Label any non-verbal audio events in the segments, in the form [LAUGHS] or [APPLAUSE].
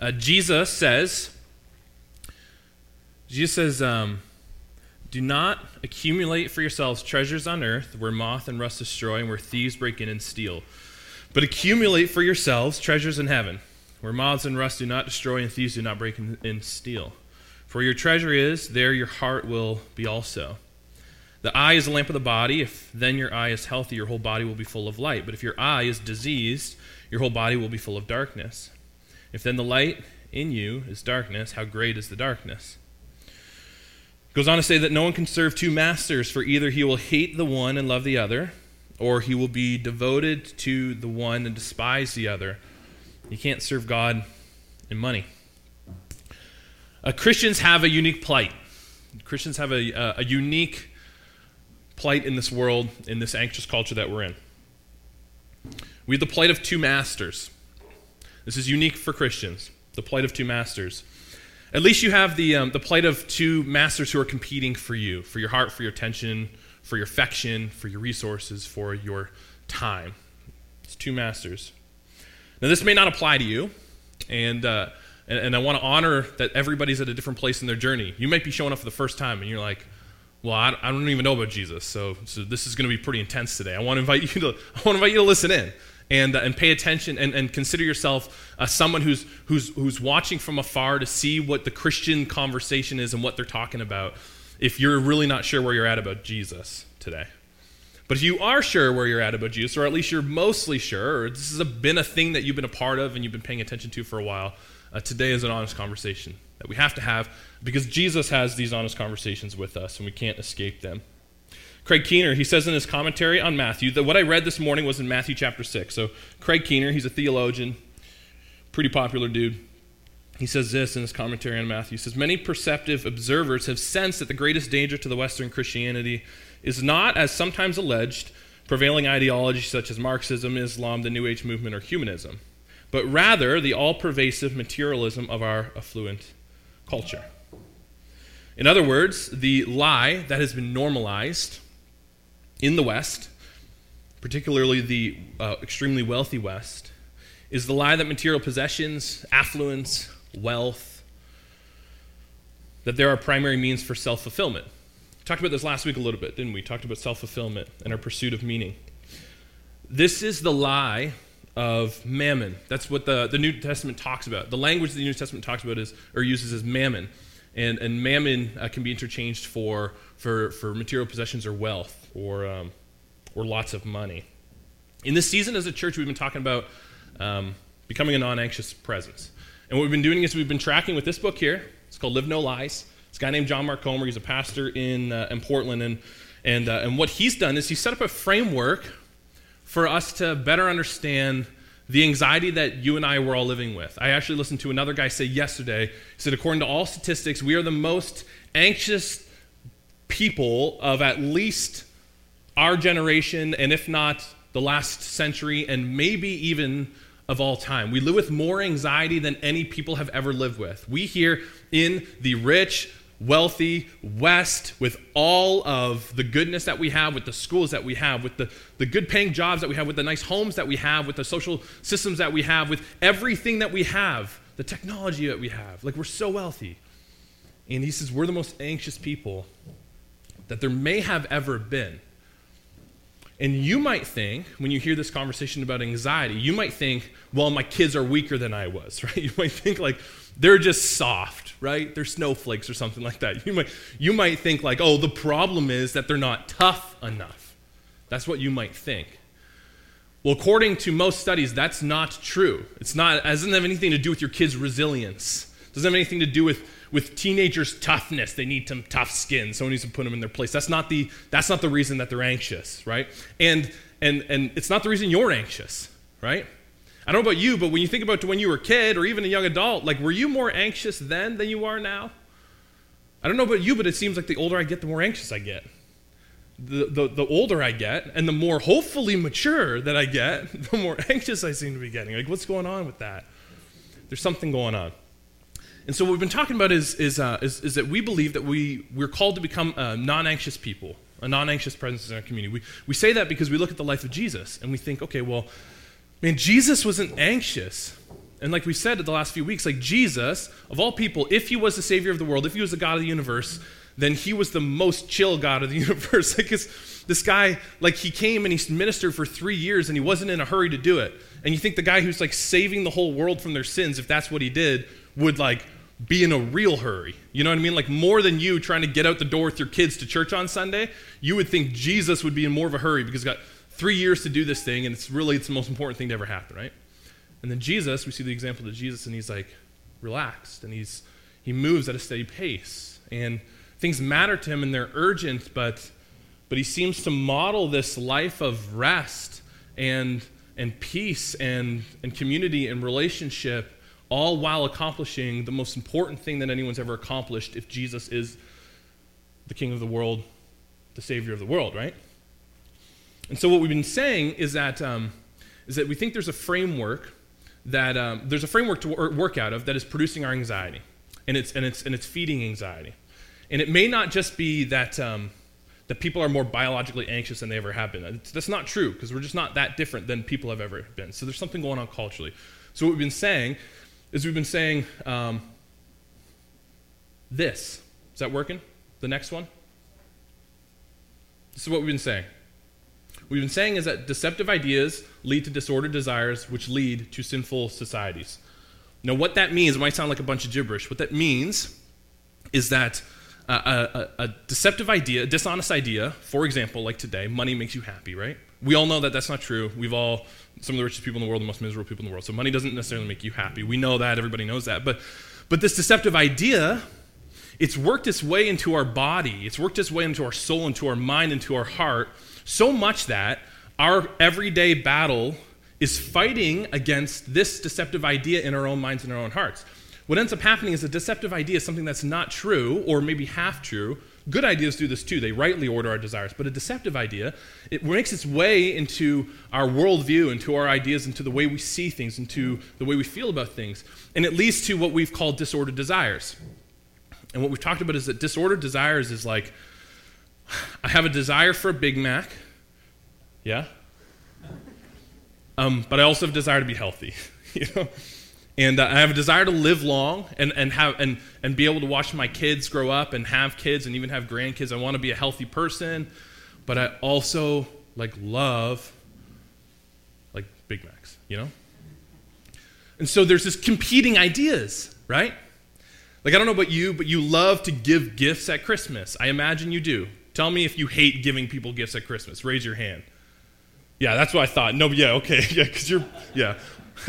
Uh, Jesus says, Jesus says, um, do not accumulate for yourselves treasures on earth where moth and rust destroy and where thieves break in and steal. But accumulate for yourselves treasures in heaven where moths and rust do not destroy and thieves do not break in and steal. For your treasure is, there your heart will be also. The eye is the lamp of the body. If then your eye is healthy, your whole body will be full of light. But if your eye is diseased, your whole body will be full of darkness. If then the light in you is darkness, how great is the darkness? Goes on to say that no one can serve two masters, for either he will hate the one and love the other, or he will be devoted to the one and despise the other. You can't serve God and money. Uh, Christians have a unique plight. Christians have a, a, a unique plight in this world, in this anxious culture that we're in. We have the plight of two masters. This is unique for Christians, the plight of two masters. At least you have the, um, the plight of two masters who are competing for you, for your heart, for your attention, for your affection, for your resources, for your time. It's two masters. Now, this may not apply to you, and, uh, and, and I want to honor that everybody's at a different place in their journey. You might be showing up for the first time, and you're like, well, I, I don't even know about Jesus, so, so this is going to be pretty intense today. I want to invite you to, [LAUGHS] I want to, invite you to listen in and, uh, and pay attention and, and consider yourself uh, someone who's, who's, who's watching from afar to see what the Christian conversation is and what they're talking about if you're really not sure where you're at about Jesus today. But if you are sure where you're at about Jesus, or at least you're mostly sure, or this has been a thing that you've been a part of and you've been paying attention to for a while, uh, today is an honest conversation that we have to have because Jesus has these honest conversations with us and we can't escape them. Craig Keener, he says in his commentary on Matthew that what I read this morning was in Matthew chapter 6. So, Craig Keener, he's a theologian, pretty popular dude. He says this in his commentary on Matthew. He says, Many perceptive observers have sensed that the greatest danger to the Western Christianity is not, as sometimes alleged, prevailing ideologies such as Marxism, Islam, the New Age movement, or humanism, but rather the all pervasive materialism of our affluent culture. In other words, the lie that has been normalized in the West, particularly the uh, extremely wealthy West, is the lie that material possessions, affluence, wealth, that there are primary means for self fulfillment. Talked about this last week a little bit, didn't we? Talked about self fulfillment and our pursuit of meaning. This is the lie of mammon. That's what the, the New Testament talks about. The language the New Testament talks about is or uses is mammon. And, and mammon uh, can be interchanged for, for, for material possessions or wealth or, um, or lots of money. In this season as a church, we've been talking about um, becoming a non anxious presence. And what we've been doing is we've been tracking with this book here. It's called Live No Lies. It's a guy named John Mark Comer. He's a pastor in, uh, in Portland. And, and, uh, and what he's done is he set up a framework for us to better understand the anxiety that you and I were all living with. I actually listened to another guy say yesterday, he said, according to all statistics, we are the most anxious people of at least our generation, and if not the last century, and maybe even of all time. We live with more anxiety than any people have ever lived with. We here in the rich, wealthy West, with all of the goodness that we have, with the schools that we have, with the, the good paying jobs that we have, with the nice homes that we have, with the social systems that we have, with everything that we have, the technology that we have. Like, we're so wealthy. And he says, we're the most anxious people that there may have ever been. And you might think, when you hear this conversation about anxiety, you might think, well, my kids are weaker than I was, [LAUGHS] right? You might think, like, they're just soft, right? They're snowflakes or something like that. You might, you might think, like, oh, the problem is that they're not tough enough. That's what you might think. Well, according to most studies, that's not true. It's not, it doesn't have anything to do with your kids' resilience. It doesn't have anything to do with with teenagers' toughness. They need some tough skin. Someone needs to put them in their place. That's not the, that's not the reason that they're anxious, right? And, and, and it's not the reason you're anxious, right? I don't know about you, but when you think about when you were a kid or even a young adult, like, were you more anxious then than you are now? I don't know about you, but it seems like the older I get, the more anxious I get. The, the, the older I get, and the more hopefully mature that I get, [LAUGHS] the more anxious I seem to be getting. Like, what's going on with that? There's something going on. And so what we've been talking about is, is, uh, is, is, that we believe that we, we're called to become uh, non-anxious people, a non-anxious presence in our community. We, we say that because we look at the life of Jesus and we think, okay, well, man, Jesus wasn't anxious. And like we said in the last few weeks, like Jesus, of all people, if he was the savior of the world, if he was the God of the universe, then he was the most chill God of the [LAUGHS] universe. like this guy, like he came and he ministered for three years and he wasn't in a hurry to do it. And you think the guy who's like saving the whole world from their sins, if that's what he did, would like be in a real hurry. You know what I mean? Like more than you trying to get out the door with your kids to church on Sunday, you would think Jesus would be in more of a hurry because got three years to do this thing and it's really it's the most important thing to ever happen, right? And then Jesus, we see the example of Jesus and he's like relaxed and he's he moves at a steady pace. And things matter to him and they're urgent, but but he seems to model this life of rest and and peace and, and community and relationship all while accomplishing the most important thing that anyone's ever accomplished if Jesus is the king of the world, the savior of the world, right? And so what we've been saying is that, um, is that we think there's a framework that um, there's a framework to work out of that is producing our anxiety, and it's, and it's, and it's feeding anxiety. And it may not just be that, um, that people are more biologically anxious than they ever have been. That's not true because we're just not that different than people have ever been. So there's something going on culturally. So what we've been saying is we've been saying um, this. Is that working? The next one? This is what we've been saying. We've been saying is that deceptive ideas lead to disordered desires, which lead to sinful societies. Now, what that means might sound like a bunch of gibberish. What that means is that uh, a, a, a, deceptive idea, a dishonest idea, for example, like today, money makes you happy, right? We all know that that's not true. We've all, some of the richest people in the world, the most miserable people in the world. So money doesn't necessarily make you happy. We know that. Everybody knows that. But, but this deceptive idea, it's worked its way into our body. It's worked its way into our soul, into our mind, into our heart, so much that our everyday battle is fighting against this deceptive idea in our own minds and our own hearts. What ends up happening is a deceptive idea is something that's not true or maybe half true. Good ideas do this too. They rightly order our desires. But a deceptive idea, it makes its way into our worldview, into our ideas, into the way we see things, into the way we feel about things. And it leads to what we've called disordered desires. And what we've talked about is that disordered desires is like, I have a desire for a Big Mac. Yeah? Um, but I also have a desire to be healthy. [LAUGHS] you know? And uh, I have a desire to live long and, and, have, and, and be able to watch my kids grow up and have kids and even have grandkids. I want to be a healthy person, but I also like love like Big Macs, you know? And so there's this competing ideas, right? Like, I don't know about you, but you love to give gifts at Christmas. I imagine you do. Tell me if you hate giving people gifts at Christmas. Raise your hand. Yeah, that's what I thought. No, yeah, okay. [LAUGHS] Yeah, because you're, yeah. [LAUGHS]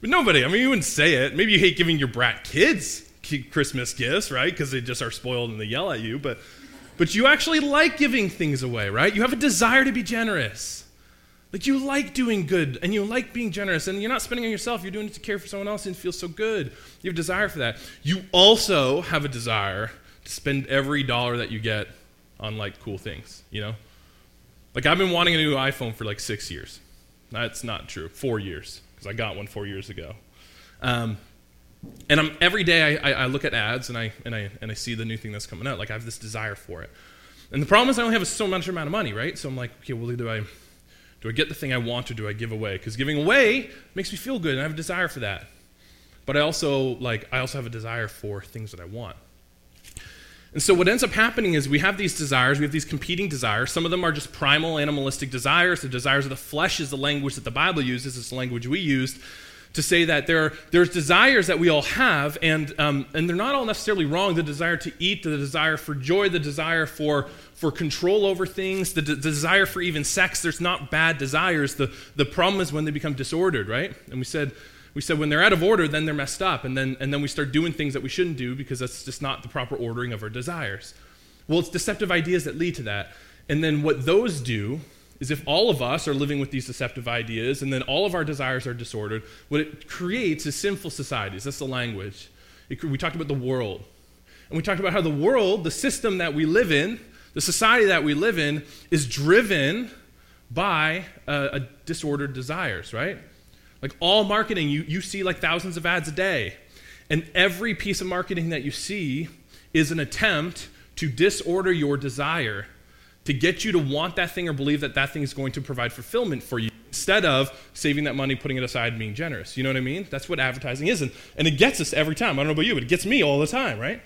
But nobody, I mean, you wouldn't say it. Maybe you hate giving your brat kids Christmas gifts, right? Because they just are spoiled and they yell at you. But, but you actually like giving things away, right? You have a desire to be generous. Like you like doing good and you like being generous. And you're not spending on yourself, you're doing it to care for someone else and it feels so good. You have a desire for that. You also have a desire to spend every dollar that you get on like cool things, you know? Like I've been wanting a new iPhone for like six years. That's not true. Four years because I got one four years ago. Um, and I'm, every day I, I, I, look at ads and I, and, I, and I see the new thing that's coming out. Like I have this desire for it. And the problem is I only have a so much amount of money, right? So I'm like, okay, well, do I, do I get the thing I want or do I give away? Because giving away makes me feel good and I have a desire for that. But I also, like, I also have a desire for things that I want. And so what ends up happening is we have these desires, we have these competing desires. Some of them are just primal animalistic desires. The desires of the flesh is the language that the Bible uses, it's the language we used to say that there are, there's desires that we all have, and, um, and they're not all necessarily wrong. The desire to eat, the desire for joy, the desire for, for control over things, the, the desire for even sex, there's not bad desires. The, the problem is when they become disordered, right? And we said we said when they're out of order, then they're messed up, and then, and then we start doing things that we shouldn't do because that's just not the proper ordering of our desires. Well, it's deceptive ideas that lead to that. And then what those do is if all of us are living with these deceptive ideas and then all of our desires are disordered, what it creates is sinful societies. That's the language. It, we talked about the world. And we talked about how the world, the system that we live in, the society that we live in, is driven by uh, a disordered desires, right? Like all marketing, you, you see like thousands of ads a day. And every piece of marketing that you see is an attempt to disorder your desire, to get you to want that thing or believe that that thing is going to provide fulfillment for you instead of saving that money, putting it aside, and being generous. You know what I mean? That's what advertising is. And, and it gets us every time. I don't know about you, but it gets me all the time, right?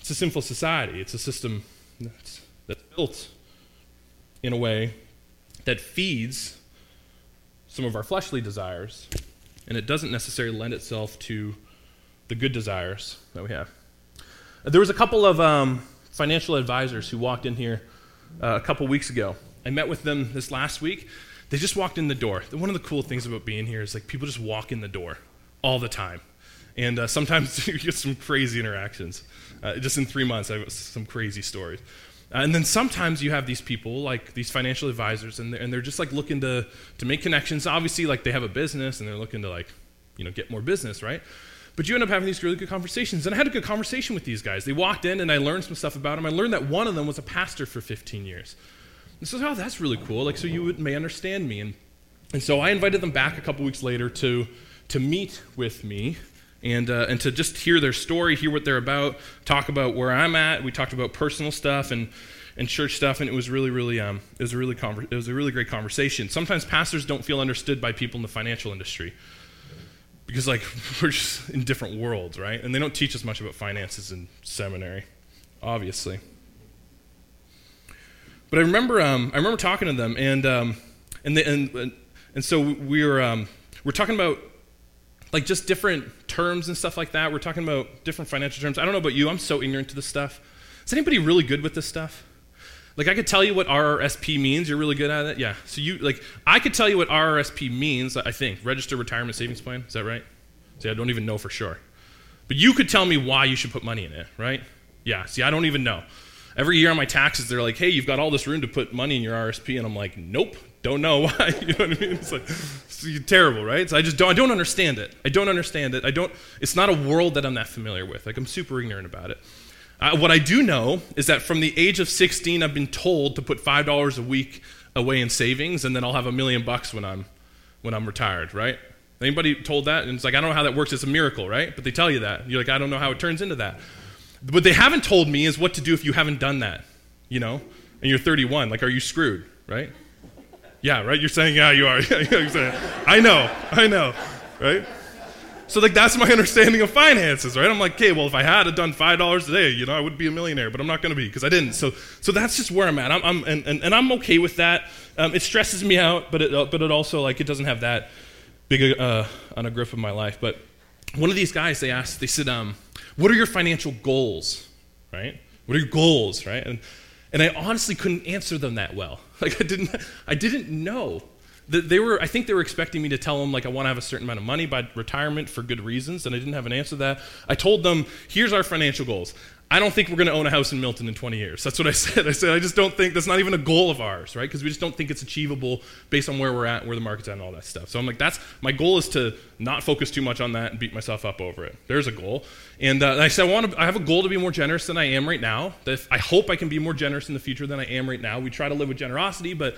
It's a sinful society. It's a system that's, that's built in a way that feeds some of our fleshly desires, and it doesn't necessarily lend itself to the good desires that we have. There was a couple of um, financial advisors who walked in here uh, a couple weeks ago. I met with them this last week. They just walked in the door. One of the cool things about being here is like people just walk in the door all the time. And uh, sometimes [LAUGHS] you get some crazy interactions. Uh, just in three months, I have some crazy stories. Uh, and then sometimes you have these people, like these financial advisors, and they're, and they're just like looking to, to make connections. Obviously, like they have a business and they're looking to like, you know, get more business, right? But you end up having these really good conversations. And I had a good conversation with these guys. They walked in and I learned some stuff about them. I learned that one of them was a pastor for 15 years. And so, oh, that's really cool. Like, so you may understand me. And, and so I invited them back a couple weeks later to, to meet with me and, uh, and to just hear their story, hear what they're about, talk about where I'm at. We talked about personal stuff and, and church stuff, and it was really, really, um, it was a really, conver- it was a really great conversation. Sometimes pastors don't feel understood by people in the financial industry because like [LAUGHS] we're just in different worlds, right? And they don't teach us much about finances in seminary, obviously. But I remember, um, I remember talking to them, and um, and, they, and and so we were um, we're talking about like just different terms and stuff like that. We're talking about different financial terms. I don't know about you. I'm so ignorant to this stuff. Is anybody really good with this stuff? Like I could tell you what RRSP means. You're really good at it. Yeah. So you like I could tell you what RRSP means. I think register retirement savings plan. Is that right? See, I don't even know for sure. But you could tell me why you should put money in it, right? Yeah. See, I don't even know. Every year on my taxes, they're like, "Hey, you've got all this room to put money in your RSP," and I'm like, "Nope, don't know [LAUGHS] why." [LAUGHS] you know what I mean? It's like it's terrible, right? So I just don't. I don't understand it. I don't understand it. I don't. It's not a world that I'm that familiar with. Like I'm super ignorant about it. Uh, what I do know is that from the age of 16, I've been told to put five dollars a week away in savings, and then I'll have a million bucks when I'm when I'm retired, right? Anybody told that? And it's like I don't know how that works. It's a miracle, right? But they tell you that. You're like I don't know how it turns into that. What they haven't told me is what to do if you haven't done that, you know, and you're 31. Like, are you screwed, right? Yeah, right? You're saying, yeah, you are. [LAUGHS] I know, I know, right? So, like, that's my understanding of finances, right? I'm like, okay, well, if I had done $5 a day, you know, I would be a millionaire, but I'm not going to be because I didn't. So, so that's just where I'm at. I'm, I'm and, and, and, I'm okay with that. Um, it stresses me out, but it, uh, but it also, like, it doesn't have that big uh, on a grip of my life. But one of these guys, they asked, they said, um, what are your financial goals, right? What are your goals, right? And, and I honestly couldn't answer them that well. [LAUGHS] Like I didn't, I didn't know. That They were, I think they were expecting me to tell them like I want to have a certain amount of money by retirement for good reasons, and I didn't have an answer to that. I told them, here's our financial goals. I don't think we're going to own a house in Milton in 20 years. That's what I [LAUGHS] said. I said, I just don't think that's not even a goal of ours, right? Because we just don't think it's achievable based on where we're at, where the market's at, and all that stuff. So I'm like, that's my goal is to not focus too much on that and beat myself up over it. There's a goal. And, uh, I said, I, want to, I have a goal to be more generous than I am right now. That I hope I can be more generous in the future than I am right now. We try to live with generosity, but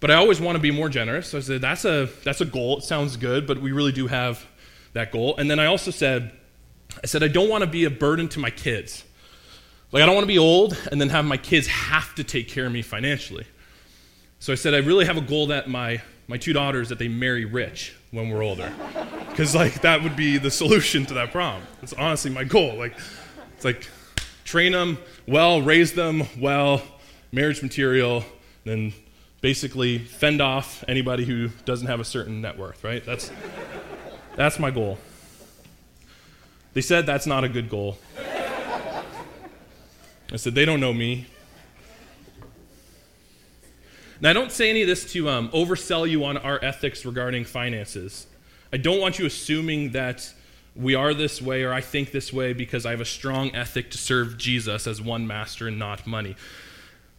but I always want to be more generous. So I said, that's a, that's a goal. It sounds good, but we really do have that goal. And then I also said, I said, I don't want to be a burden to my kids. Like, I don't want to be old and then have my kids have to take care of me financially. So I said, I really have a goal that my, my two daughters, that they marry rich when we're older. Because, like, that would be the solution to that problem. It's honestly my goal. Like, it's like, train them well, raise them well, marriage material, then basically fend off anybody who doesn't have a certain net worth, right? That's, that's my goal. They said that's not a good goal. I said, they don't know me. Now, I don't say any of this to um, oversell you on our ethics regarding finances. I don't want you assuming that we are this way or I think this way because I have a strong ethic to serve Jesus as one master and not money.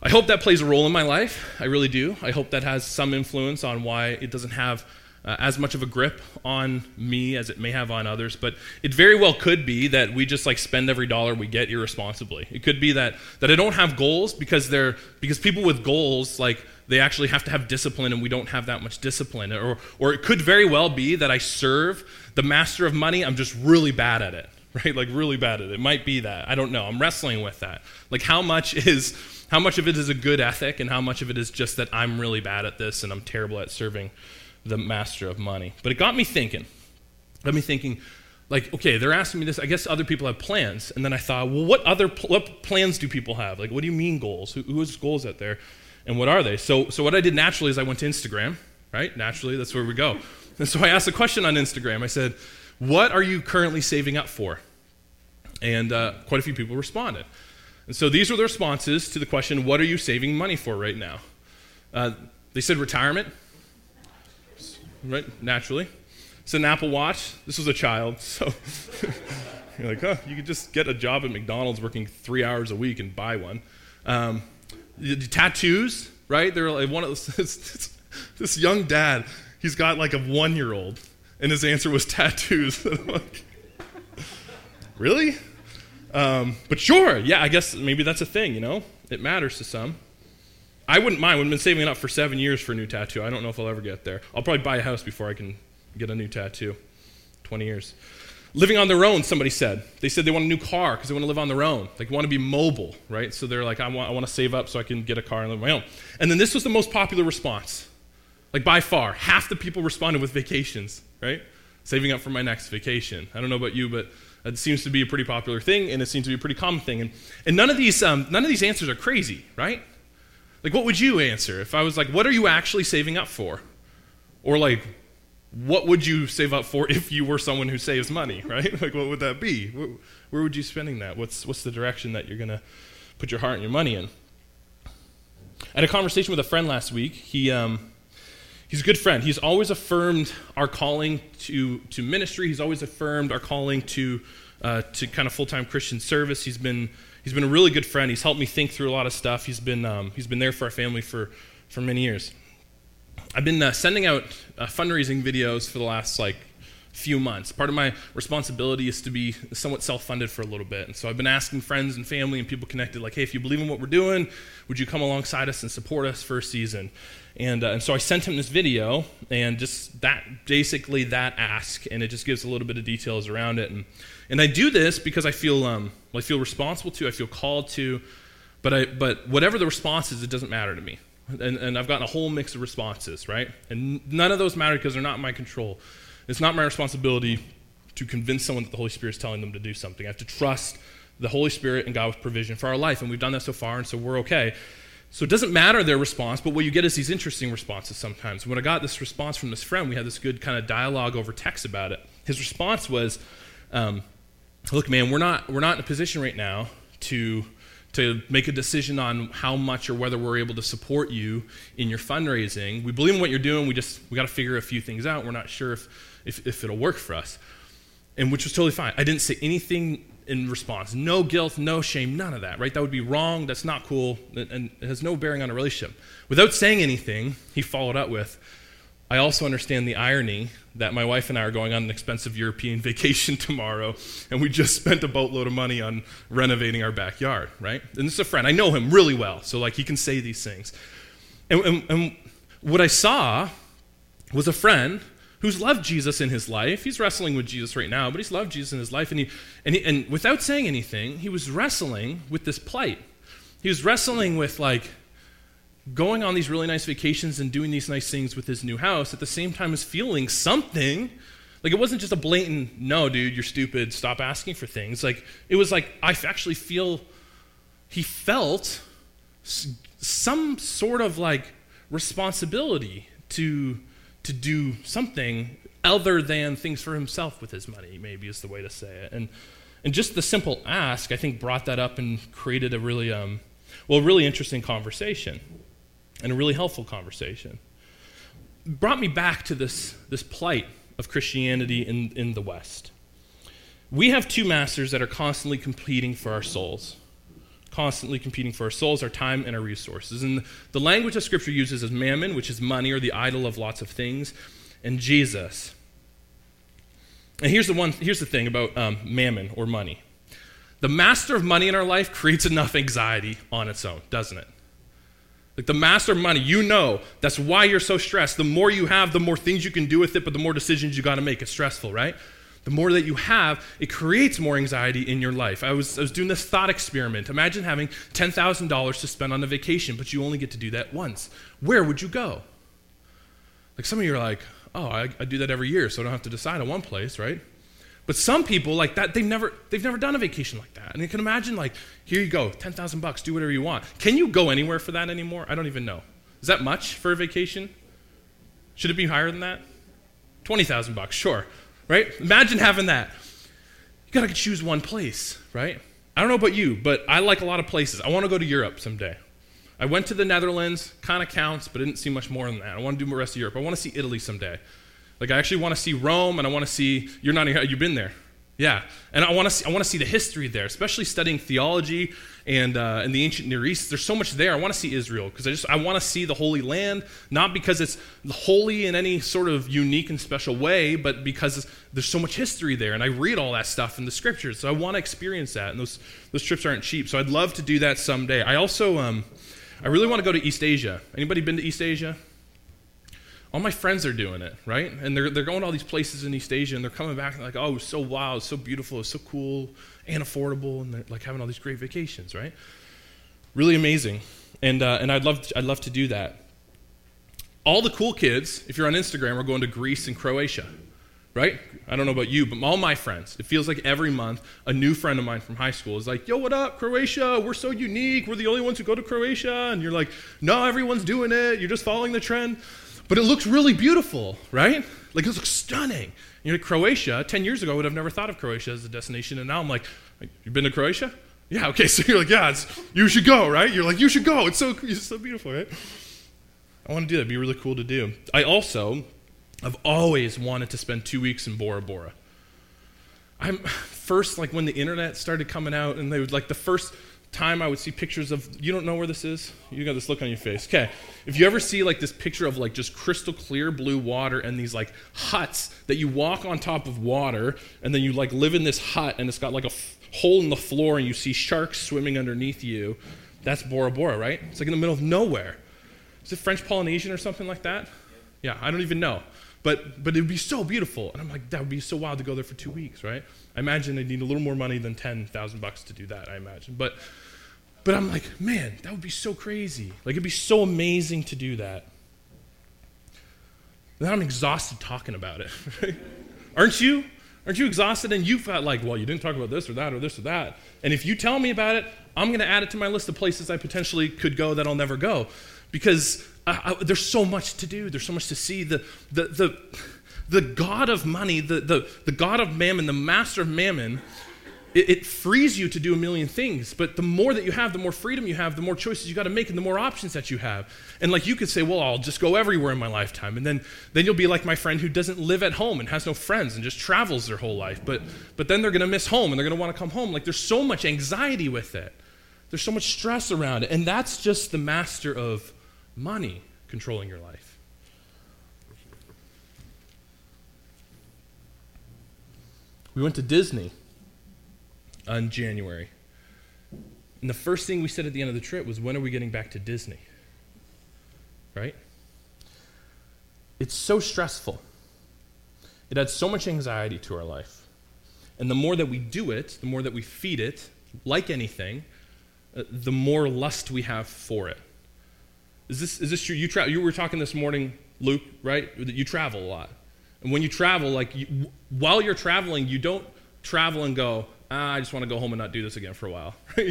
I hope that plays a role in my life. I really do. I hope that has some influence on why it doesn't have uh, as much of a grip on me as it may have on others, but it very well could be that we just like spend every dollar we get irresponsibly. It could be that that I don't have goals because they're because people with goals like they actually have to have discipline and we don't have that much discipline or or it could very well be that I serve the master of money, I'm just really bad at it [LAUGHS] right? Like really bad at it. It might be that. I don't know. I'm wrestling with that. Like how much [LAUGHS] is how much of it is a good ethic and how much of it is just that I'm really bad at this and I'm terrible at serving the master of money. But it got me thinking. Got me thinking like okay they're asking me this i guess other people have plans. And then i thought well what other pl- what plans do people have? Like what do you mean goals? Who, who has goals out there? And what are they? So so what i did naturally is i went to instagram right? Naturally that's where we go. And so i asked a question on instagram. I said what are you currently saving up for? And uh, quite a few people responded. And so these were the responses to the question what are you saving money for right now? Uh, they said retirement right naturally it's an Apple Watch. This was a child, so [LAUGHS] you're like, oh, you could just get a job at McDonald's working three hours a week and buy one. Um, the, the tattoos, right? They're like one of those, [LAUGHS] this young dad. He's got like a one-year-old, and his answer was [LAUGHS] tattoos. really? Um, but sure, yeah. I guess maybe that's a thing. You know, it matters to some. I wouldn't mind. I've been saving up for seven years for a new tattoo. I don't know if I'll ever get there. I'll probably buy a house before I can get a new tattoo. 20 years. Living on their own, somebody said. They said they want a new car because they want to live on their own. They want to be mobile, right? So they're like, I want, I want to save up so I can get a car and live on my own. And then this was the most popular response. Like by far, half the people responded with vacations, right? Saving up for my next vacation. I don't know about you, but it seems to be a pretty popular thing, and it seems to be a pretty common thing. And, and none, of these, um, none of these answers are crazy, right? Like, what would you answer if I was like, what are you actually saving up for? Or like, what would you save up for if you were someone who saves money, [LAUGHS] right? like, what would that be? Where would you spending that? What's, what's the direction that you're going to put your heart and your money in? I had a conversation with a friend last week. He, um, he's a good friend. He's always affirmed our calling to, to ministry. He's always affirmed our calling to, uh, to kind of full-time Christian service. He's been, he's been a really good friend. He's helped me think through a lot of stuff. He's been, um, he's been there for our family for, for many years. I've been uh, sending out uh, fundraising videos for the last like few months. Part of my responsibility is to be somewhat self-funded for a little bit, and so I've been asking friends and family and people connected, like, hey, if you believe in what we're doing, would you come alongside us and support us for a season? And, uh, and so I sent him this video, and just that basically that ask, and it just gives a little bit of details around it. And, and I do this because I feel um, I feel responsible to, I feel called to, but I but whatever the response is, it doesn't matter to me. And, and I've gotten a whole mix of responses, right? And none of those matter because they're not in my control. It's not my responsibility to convince someone that the Holy Spirit is telling them to do something. I have to trust the Holy Spirit and God's provision for our life, and we've done that so far, and so we're okay. So it doesn't matter their response, but what you get is these interesting responses sometimes. When I got this response from this friend, we had this good kind of dialogue over text about it. His response was, um, "Look, man, we're not we're not in a position right now to to make a decision on how much or whether we're able to support you in your fundraising. We believe in what you're doing. We just we got to figure a few things out. We're not sure if, if, if it'll work for us, and which was totally fine. I didn't say anything in response. No guilt, no shame, none of that. Right? That would be wrong. That's not cool, and it has no bearing on a relationship. Without saying anything, he followed up with, I also understand the irony that my wife and I are going on an expensive European [LAUGHS] vacation tomorrow, and we just spent a boatload of money on renovating our backyard, right? And this is a friend. I know him really well, so like he can say these things. And, and, and what I saw was a friend who's loved Jesus in his life. He's wrestling with Jesus right now, but he's loved Jesus in his life. And, he, and, he, and without saying anything, he was wrestling with this plight. He was wrestling with, like, going on these really nice vacations and doing these nice things with his new house at the same time as feeling something. Like it wasn't just a blatant, no, dude, you're stupid, stop asking for things. Like it was like, I actually feel, he felt some sort of like responsibility to, to do something other than things for himself with his money, maybe is the way to say it. And, and just the simple ask, I think, brought that up and created a really, um, well, really interesting conversation and a really helpful conversation. Brought me back to this, this plight of Christianity in, in the West. We have two masters that are constantly competing for our souls. Constantly competing for our souls, our time, and our resources. And the language that Scripture uses is mammon, which is money or the idol of lots of things, and Jesus. And here's the one. Here's the thing about um, mammon or money. The master of money in our life creates enough anxiety on its own, doesn't it? Like the master money, you know that's why you're so stressed. The more you have, the more things you can do with it, but the more decisions you got to make. It's stressful, right? the more that you have, it creates more anxiety in your life. I was, I was doing this thought experiment. Imagine having $10,000 to spend on a vacation, but you only get to do that once. Where would you go? Like some of you are like, oh, I, I do that every year, so I don't have to decide on one place, right? But some people like that, they've never, they've never done a vacation like that. And you can imagine, like, here you go, 10,000 bucks, do whatever you want. Can you go anywhere for that anymore? I don't even know. Is that much for a vacation? Should it be higher than that? 20,000 bucks, sure, right? Imagine having that. You gotta choose one place, right? I don't know about you, but I like a lot of places. I wanna go to Europe someday. I went to the Netherlands, kind of counts, but didn't see much more than that. I want to do the rest of Europe. I want to see Italy someday. Like I actually want to see Rome, and I want to see. You're not. You've been there, yeah. And I want to. See, I want to see the history there, especially studying theology and uh, in the ancient Near East. There's so much there. I want to see Israel because I just I want to see the Holy Land, not because it's holy in any sort of unique and special way, but because there's so much history there, and I read all that stuff in the scriptures. So I want to experience that, and those those trips aren't cheap. So I'd love to do that someday. I also. Um, I really want to go to East Asia. Anybody been to East Asia? All my friends are doing it, right? And they're, they're going to all these places in East Asia and they're coming back and like, oh, it was so wild, so beautiful, it's so cool and affordable, and they're like having all these great vacations, right? Really amazing. And, uh, and I'd, love to, I'd love to do that. All the cool kids, if you're on Instagram, are going to Greece and Croatia right? I don't know about you, but all my friends, it feels like every month a new friend of mine from high school is like, yo, what up, Croatia? We're so unique. We're the only ones who go to Croatia. And you're like, no, everyone's doing it. You're just following the trend. But it looks really beautiful, right? Like, it looks stunning. You know, Croatia, 10 years ago, I would have never thought of Croatia as a destination. And now I'm like, you've been to Croatia? Yeah, okay. [LAUGHS] So you're like, yeah, you should go, right? You're like, you should go. It's so, [LAUGHS] it's so beautiful, right? I want to do that. It'd be really cool to do. I also I've always wanted to spend two weeks in Bora Bora. I'm [SIGHS] first like when the internet started coming out, and they would like the first time I would see pictures of you don't know where this is. You got this look on your face. Okay, if you ever see like this picture of like just crystal clear blue water and these like huts that you walk on top of water, and then you like live in this hut, and it's got like a f- hole in the floor, and you see sharks swimming underneath you. That's Bora Bora, right? It's like in the middle of nowhere. Is it French Polynesian or something like that? Yeah, I don't even know. But, but it would be so beautiful. And I'm like, that would be so wild to go there for two weeks, right? I imagine they'd need a little more money than 10,000 bucks to do that, I imagine. But, but I'm like, man, that would be so crazy. Like, it'd be so amazing to do that. And then I'm exhausted talking about it. [LAUGHS] Aren't you? Aren't you exhausted? And you felt like, well, you didn't talk about this or that or this or that. And if you tell me about it, I'm going to add it to my list of places I potentially could go that I'll never go. Because I, I, there's so much to do. There's so much to see. The, the, the, the God of money, the, the, the God of mammon, the master of mammon, it, it, frees you to do a million things. But the more that you have, the more freedom you have, the more choices you got to make, and the more options that you have. And like you could say, well, I'll just go everywhere in my lifetime. And then, then you'll be like my friend who doesn't live at home and has no friends and just travels their whole life. But, but then they're to miss home and they're to want to come home. Like there's so much anxiety with it. There's so much stress around it. And that's just the master of money controlling your life. We went to Disney in January. And the first thing we said at the end of the trip was, When are we getting back to Disney? Right? It's so stressful. It adds so much anxiety to our life. And the more that we do it, the more that we feed it, like anything, uh, the more lust we have for it. Is this, is this true? You, tra- you were talking this morning, Luke, right? That you travel a lot. And when you travel, like you, while you're traveling, you don't travel and go, ah, I just want to go home and not do this again for a while. [LAUGHS]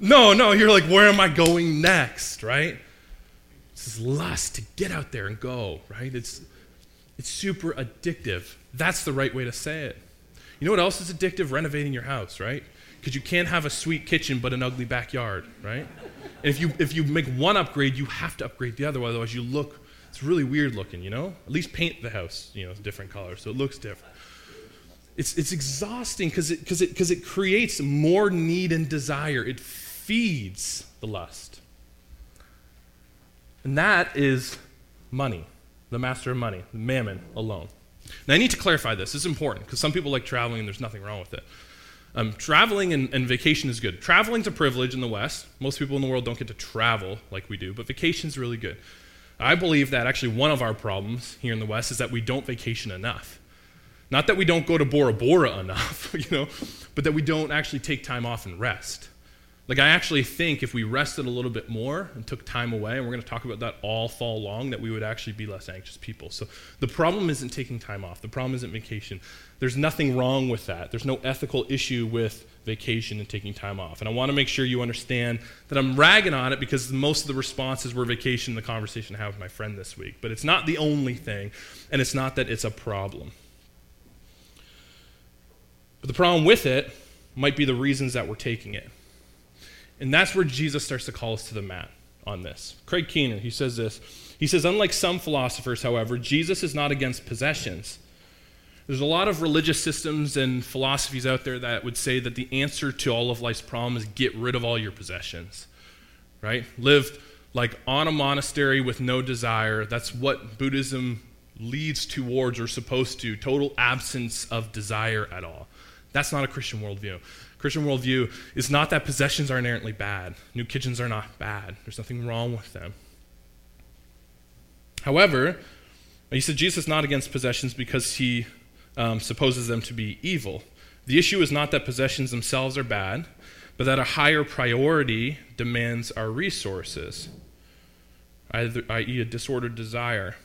No, no, you're like, where am I going next, right? This is lust to get out there and go, right? It's, it's super addictive. That's the right way to say it. You know what else is addictive? Renovating your house, right? Because you can't have a sweet kitchen but an ugly backyard, right? And if you, if you make one upgrade, you have to upgrade the other, otherwise you look, it's really weird looking, you know? At least paint the house, you know, different colors so it looks different. It's, it's exhausting because it, cause it, cause it creates more need and desire. It feeds the lust. And that is money, the master of money, mammon alone. Now, I need to clarify this. Is important because some people like traveling and there's nothing wrong with it. Um, traveling and, and, vacation is good. Traveling's a privilege in the West. Most people in the world don't get to travel like we do, but vacation's really good. I believe that actually one of our problems here in the West is that we don't vacation enough. Not that we don't go to Bora Bora enough, [LAUGHS] you know, but that we don't actually take time off and rest. Like, I actually think if we rested a little bit more and took time away, and we're going to talk about that all fall long, that we would actually be less anxious people. So, the problem isn't taking time off. The problem isn't vacation. There's nothing wrong with that. There's no ethical issue with vacation and taking time off. And I want to make sure you understand that I'm ragging on it because most of the responses were vacation, the conversation I had with my friend this week. But it's not the only thing, and it's not that it's a problem. But the problem with it might be the reasons that we're taking it. And that's where Jesus starts to call us to the mat on this. Craig Keener, he says this. He says, unlike some philosophers, however, Jesus is not against possessions. There's a lot of religious systems and philosophies out there that would say that the answer to all of life's problems is get rid of all your possessions, right? Live like on a monastery with no desire. That's what Buddhism leads towards or supposed to total absence of desire at all. That's not a Christian worldview. Christian worldview is not that possessions are inherently bad. New kitchens are not bad. There's nothing wrong with them. However, he said Jesus is not against possessions because he um, supposes them to be evil. The issue is not that possessions themselves are bad, but that a higher priority demands our resources, i.e., a disordered desire.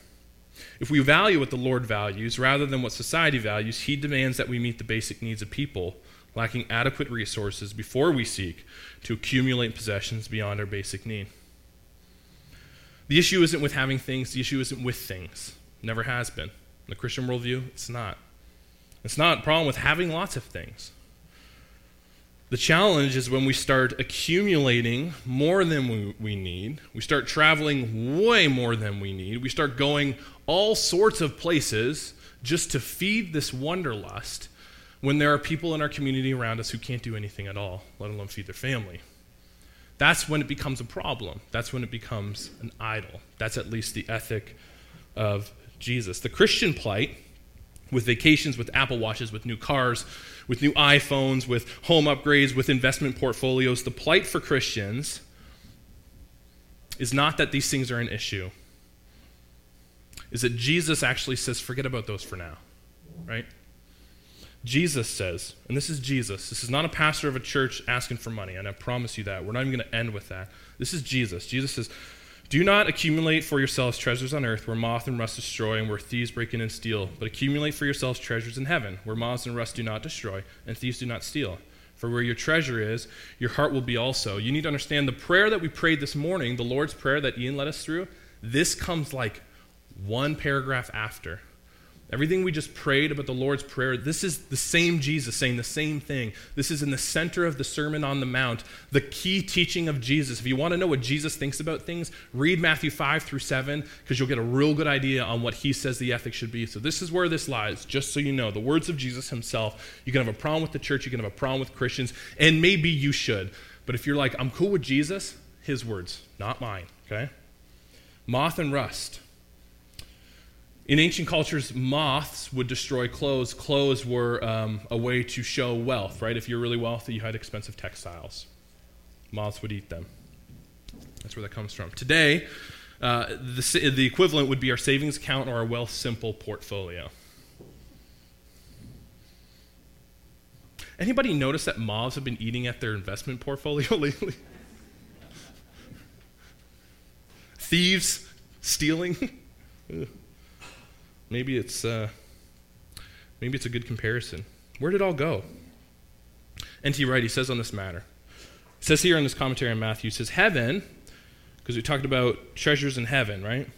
If we value what the Lord values rather than what society values, He demands that we meet the basic needs of people lacking adequate resources before we seek to accumulate possessions beyond our basic need. The issue isn't with having things, the issue isn't with things. Never has been. In the Christian worldview, it's not. It's not a problem with having lots of things. The challenge is when we start accumulating more than we, we, need, we start traveling way more than we need, we start going all sorts of places just to feed this wanderlust when there are people in our community around us who can't do anything at all, let alone feed their family. That's when it becomes a problem. That's when it becomes an idol. That's at least the ethic of Jesus. The Christian plight, with vacations, with Apple Watches, with new cars, with new iPhones, with home upgrades, with investment portfolios, the plight for Christians is not that these things are an issue, is that Jesus actually says, forget about those for now, right? Jesus says, and this is Jesus, this is not a pastor of a church asking for money, and I promise you that. We're not even going to end with that. This is Jesus. Jesus says, Do not accumulate for yourselves treasures on earth where moth and rust destroy and where thieves break in and steal, but accumulate for yourselves treasures in heaven where moths and rust do not destroy and thieves do not steal. For where your treasure is, your heart will be also. You need to understand the prayer that we prayed this morning, the Lord's Prayer that Ian led us through, this comes like one paragraph after. Everything we just prayed about the Lord's Prayer, this is the same Jesus saying the same thing. This is in the center of the Sermon on the Mount, the key teaching of Jesus. If you want to know what Jesus thinks about things, read Matthew 5 through 7, because you'll get a real good idea on what he says the ethic should be. So, this is where this lies, just so you know. The words of Jesus himself. You can have a problem with the church, you can have a problem with Christians, and maybe you should. But if you're like, I'm cool with Jesus, his words, not mine, okay? Moth and rust. In ancient cultures, moths would destroy clothes. Clothes were um, a way to show wealth, right? If you're really wealthy, you had expensive textiles. Moths would eat them. That's where that comes from. Today, uh, the, the equivalent would be our savings account or our Wealthsimple portfolio. Anybody notice that moths have been eating at their investment portfolio [LAUGHS] lately? Thieves stealing? [LAUGHS] Maybe it's, uh, maybe it's a good comparison. Where did it all go? N.T. Wright, he says on this matter. It says here in this commentary on Matthew, says, Heaven, because we talked about treasures in heaven, right?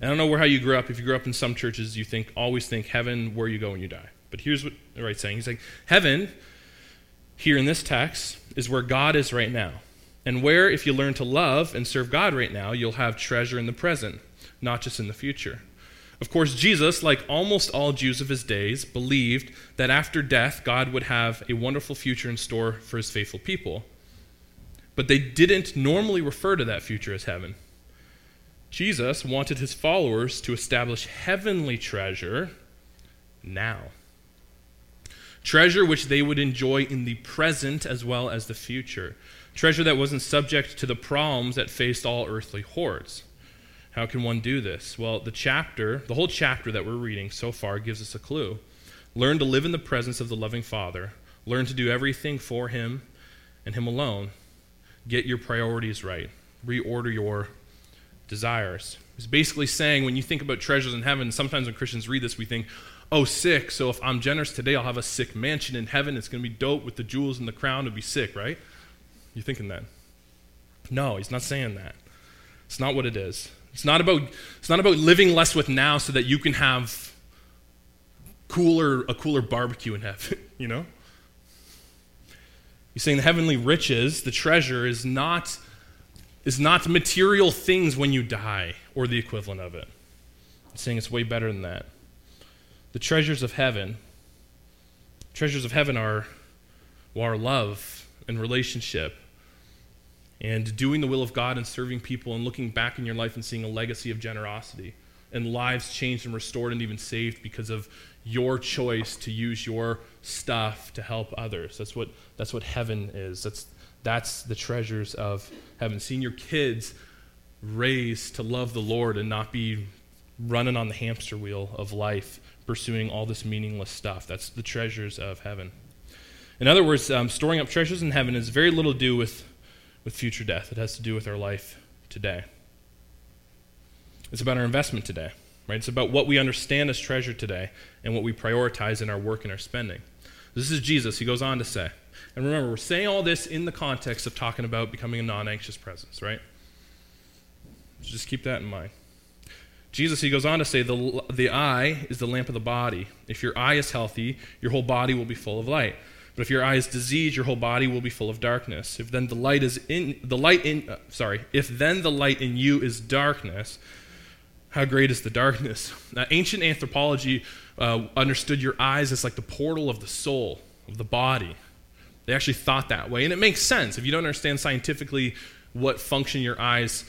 And I don't know where how you grew up. If you grew up in some churches, you think always think heaven where you go when you die. But here's what Wright's saying. He's like, Heaven, here in this text, is where God is right now. And where, if you learn to love and serve God right now, you'll have treasure in the present, not just in the future. Of course, Jesus, like almost all Jews of his days, believed that after death, God would have a wonderful future in store for his faithful people. But they didn't normally refer to that future as heaven. Jesus wanted his followers to establish heavenly treasure now. Treasure which they would enjoy in the present as well as the future. Treasure that wasn't subject to the problems that faced all earthly hoards. How can one do this? Well, the chapter, the whole chapter that we're reading so far gives us a clue. Learn to live in the presence of the loving Father. Learn to do everything for Him and Him alone. Get your priorities right. Reorder your desires. He's basically saying when you think about treasures in heaven, sometimes when Christians read this, we think, oh, sick. So if I'm generous today, I'll have a sick mansion in heaven. It's going to be dope with the jewels and the crown. It'll be sick, right? You're thinking that. No, he's not saying that. It's not what it is. It's not about, it's not about living less with now so that you can have cooler, a cooler barbecue in heaven, [LAUGHS] you know? He's saying the heavenly riches, the treasure, is not, is not material things when you die or the equivalent of it. He's saying it's way better than that. The treasures of heaven, treasures of heaven are, well, are love and relationship and doing the will of God and serving people and looking back in your life and seeing a legacy of generosity and lives changed and restored and even saved because of your choice to use your stuff to help others. That's what that's what heaven is. That's that's the treasures of heaven. Seeing your kids raised to love the Lord and not be running on the hamster wheel of life, pursuing all this meaningless stuff. That's the treasures of heaven. In other words, um, storing up treasures in heaven has very little to do with, with future death. It has to do with our life today. It's about our investment today, right? It's about what we understand as treasure today and what we prioritize in our work and our spending. This is Jesus. He goes on to say, and remember, we're saying all this in the context of talking about becoming a non anxious presence, right? So just keep that in mind. Jesus, he goes on to say, the, the eye is the lamp of the body. If your eye is healthy, your whole body will be full of light. But if your eye is diseased, your whole body will be full of darkness. If then the light is in the light in uh, sorry, if then the light in you is darkness, how great is the darkness? Now, ancient anthropology uh, understood your eyes as like the portal of the soul, of the body. They actually thought that way, and it makes sense if you don't understand scientifically what function your eyes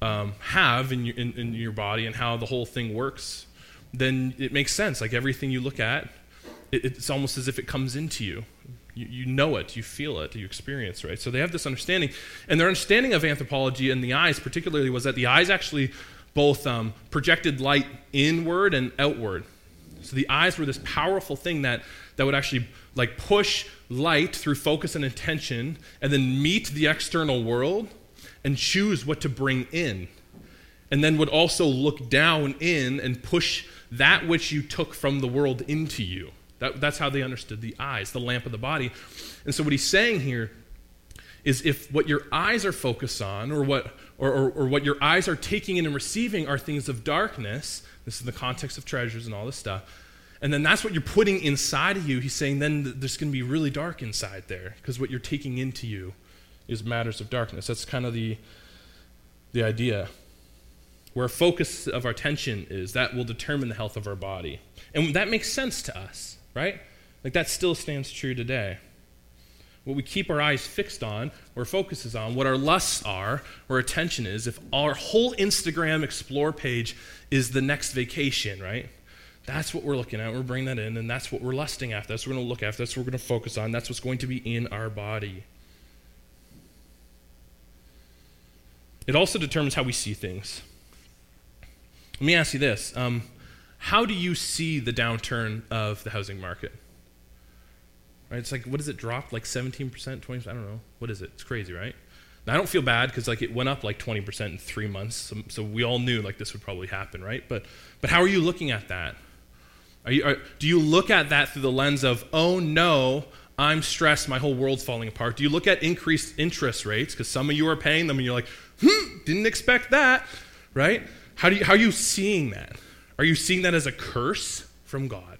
um, have in your, in, in your body and how the whole thing works, then it makes sense. Like everything you look at, it, it's almost as if it comes into you. you. You know it, you feel it, you experience, right? So they have this understanding. And their understanding of anthropology and the eyes, particularly, was that the eyes actually both um, projected light inward and outward. So the eyes were this powerful thing that, that would actually like push light through focus and intention and then meet the external world and choose what to bring in. And then would also look down in and push that which you took from the world into you. That, that's how they understood the eyes, the lamp of the body. And so what he's saying here is if what your eyes are focused on or what, or, or, or what your eyes are taking in and receiving are things of darkness, this is the context of treasures and all this stuff, and then that's what you're putting inside of you, he's saying then there's going to be really dark inside there because what you're taking into you is matters of darkness. That's kind of the, the idea. Where focus of our attention is, that will determine the health of our body. And that makes sense to us, right? Like that still stands true today. What we keep our eyes fixed on, where focus is on, what our lusts are, where attention is, if our whole Instagram explore page is the next vacation, right? That's what we're looking at. We're bringing that in, and that's what we're lusting after. That's what we're going to look after. That's what we're going to focus on. That's what's going to be in our body. It also determines how we see things. Let me ask you this um, How do you see the downturn of the housing market? Right? It's like, what does it drop? Like 17%, 20%? I don't know. What is it? It's crazy, right? Now, I don't feel bad because like it went up like 20% in three months. So, so, we all knew like this would probably happen, right? But, but how are you looking at that? Are you, are, do you look at that through the lens of, oh no, I'm stressed, my whole world's falling apart? Do you look at increased interest rates because some of you are paying them and you're like, hmm, didn't expect that, right? How, do you, how are you seeing that? Are you seeing that as a curse from God?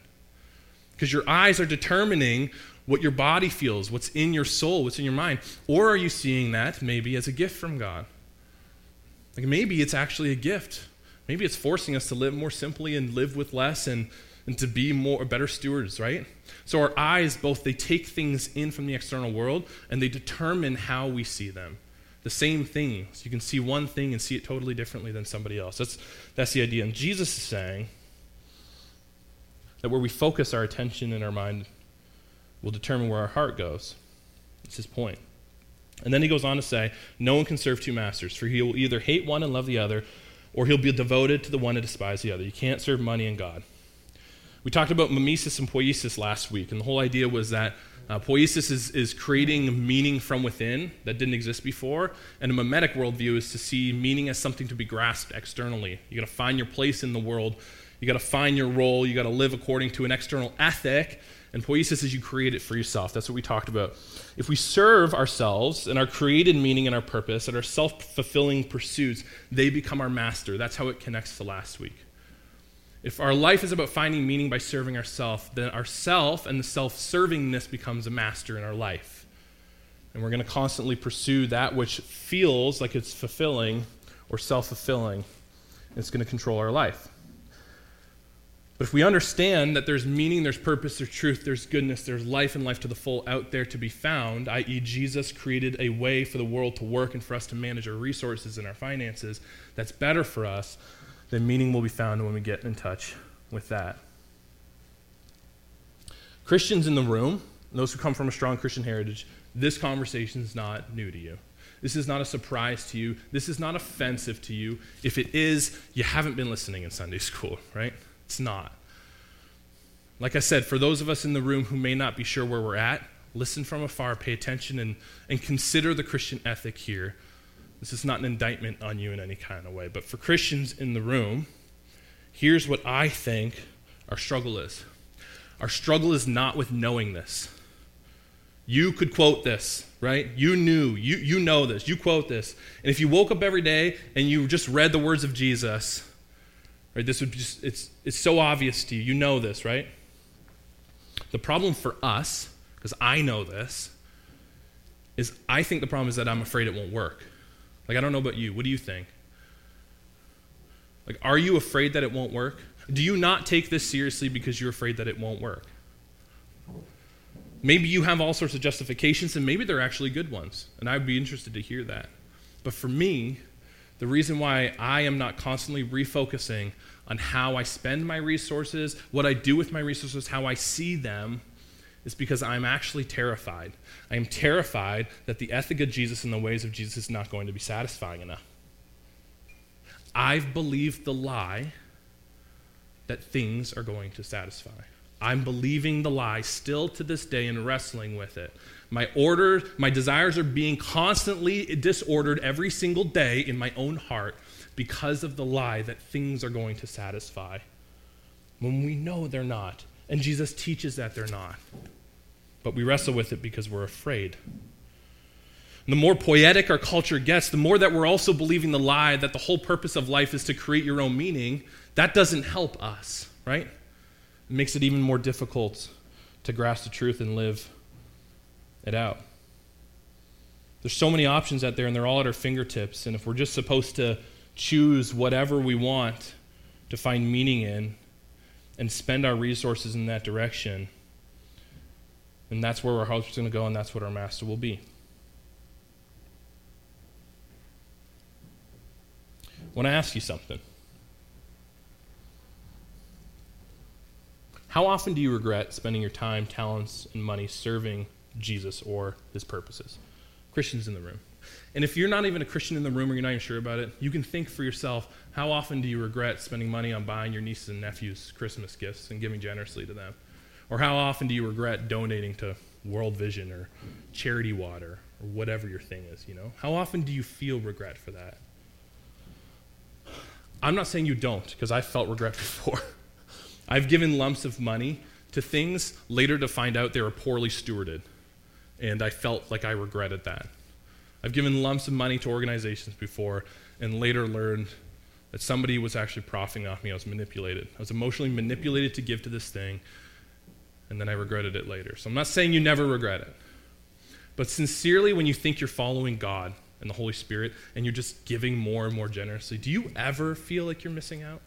Because your eyes are determining what your body feels, what's in your soul, what's in your mind. Or are you seeing that maybe as a gift from God? Like maybe it's actually a gift. Maybe it's forcing us to live more simply and live with less and, and to be more better stewards, right? So our eyes both they take things in from the external world and they determine how we see them the same things. You can see one thing and see it totally differently than somebody else. That's, that's the idea. And Jesus is saying that where we focus our attention and our mind will determine where our heart goes. That's his point. And then he goes on to say, No one can serve two masters, for he will either hate one and love the other, or he'll be devoted to the one and despise the other. You can't serve money and God. We talked about mimesis and poiesis last week, and the whole idea was that uh, poiesis is, is creating meaning from within that didn't exist before, and a mimetic worldview is to see meaning as something to be grasped externally. You got to find your place in the world, you got to find your role, you got to live according to an external ethic, and poiesis is you create it for yourself. That's what we talked about. If we serve ourselves and our created meaning and our purpose and our self fulfilling pursuits, they become our master. That's how it connects to last week. If our life is about finding meaning by serving ourself, then our self and the self-servingness becomes a master in our life. And we're going to constantly pursue that which feels like it's fulfilling or self-fulfilling. It's going to control our life. But if we understand that there's meaning, there's purpose, there's truth, there's goodness, there's life and life to the full out there to be found, i.e., Jesus created a way for the world to work and for us to manage our resources and our finances that's better for us, then meaning will be found when we get in touch with that. Christians in the room, those who come from a strong Christian heritage, this conversation is not new to you. This is not a surprise to you. This is not offensive to you. If it is, you haven't been listening in Sunday school, right? It's not. Like I said, for those of us in the room who may not be sure where we're at, listen from afar, pay attention, and, and consider the Christian ethic here this is not an indictment on you in any kind of way. But for Christians in the room, here's what I think our struggle is our struggle is not with knowing this. You could quote this, right? You knew, you, you know this, you quote this. And if you woke up every day and you just read the words of Jesus, right, this would just, it's, it's so obvious to you. You know this, right? The problem for us, because I know this, is I think the problem is that I'm afraid it won't work. Like, I don't know about you. What do you think? Like, are you afraid that it won't work? Do you not take this seriously because you're afraid that it won't work? Maybe you have all sorts of justifications, and maybe they're actually good ones, and I'd be interested to hear that. But for me, the reason why I am not constantly refocusing on how I spend my resources, what I do with my resources, how I see them, is because I'm actually terrified. I am terrified that the ethic of Jesus and the ways of Jesus is not going to be satisfying enough. I've believed the lie that things are going to satisfy. I'm believing the lie still to this day and wrestling with it. My orders, my desires are being constantly disordered every single day in my own heart because of the lie that things are going to satisfy. When we know they're not. And Jesus teaches that they're not but we wrestle with it because we're afraid. The more poetic our culture gets, the more that we're also believing the lie that the whole purpose of life is to create your own meaning. That doesn't help us, right? It makes it even more difficult to grasp the truth and live it out. There's so many options out there, and they're all at our fingertips. And if we're just supposed to choose whatever we want to find meaning in and spend our resources in that direction, and that's where our heart's going to go, and that's what our master will be. I want to ask you something. How often do you regret spending your time, talents, and money serving Jesus or his purposes? Christians in the room. And if you're not even a Christian in the room or you're not even sure about it, you can think for yourself how often do you regret spending money on buying your nieces and nephews Christmas gifts and giving generously to them? Or how often do you regret donating to World Vision or Charity Water or whatever your thing is, you know? How often do you feel regret for that? I'm not saying you don't, because I felt regret [LAUGHS] before. I've given lumps of money to things later to find out they were poorly stewarded, and I felt like I regretted that. I've given lumps of money to organizations before and later learned that somebody was actually profiting off me. I was manipulated. I was emotionally manipulated to give to this thing, and then I regretted it later. So I'm not saying you never regret it. But sincerely, when you think you're following God and the Holy Spirit and you're just giving more and more generously, do you ever feel like you're missing out?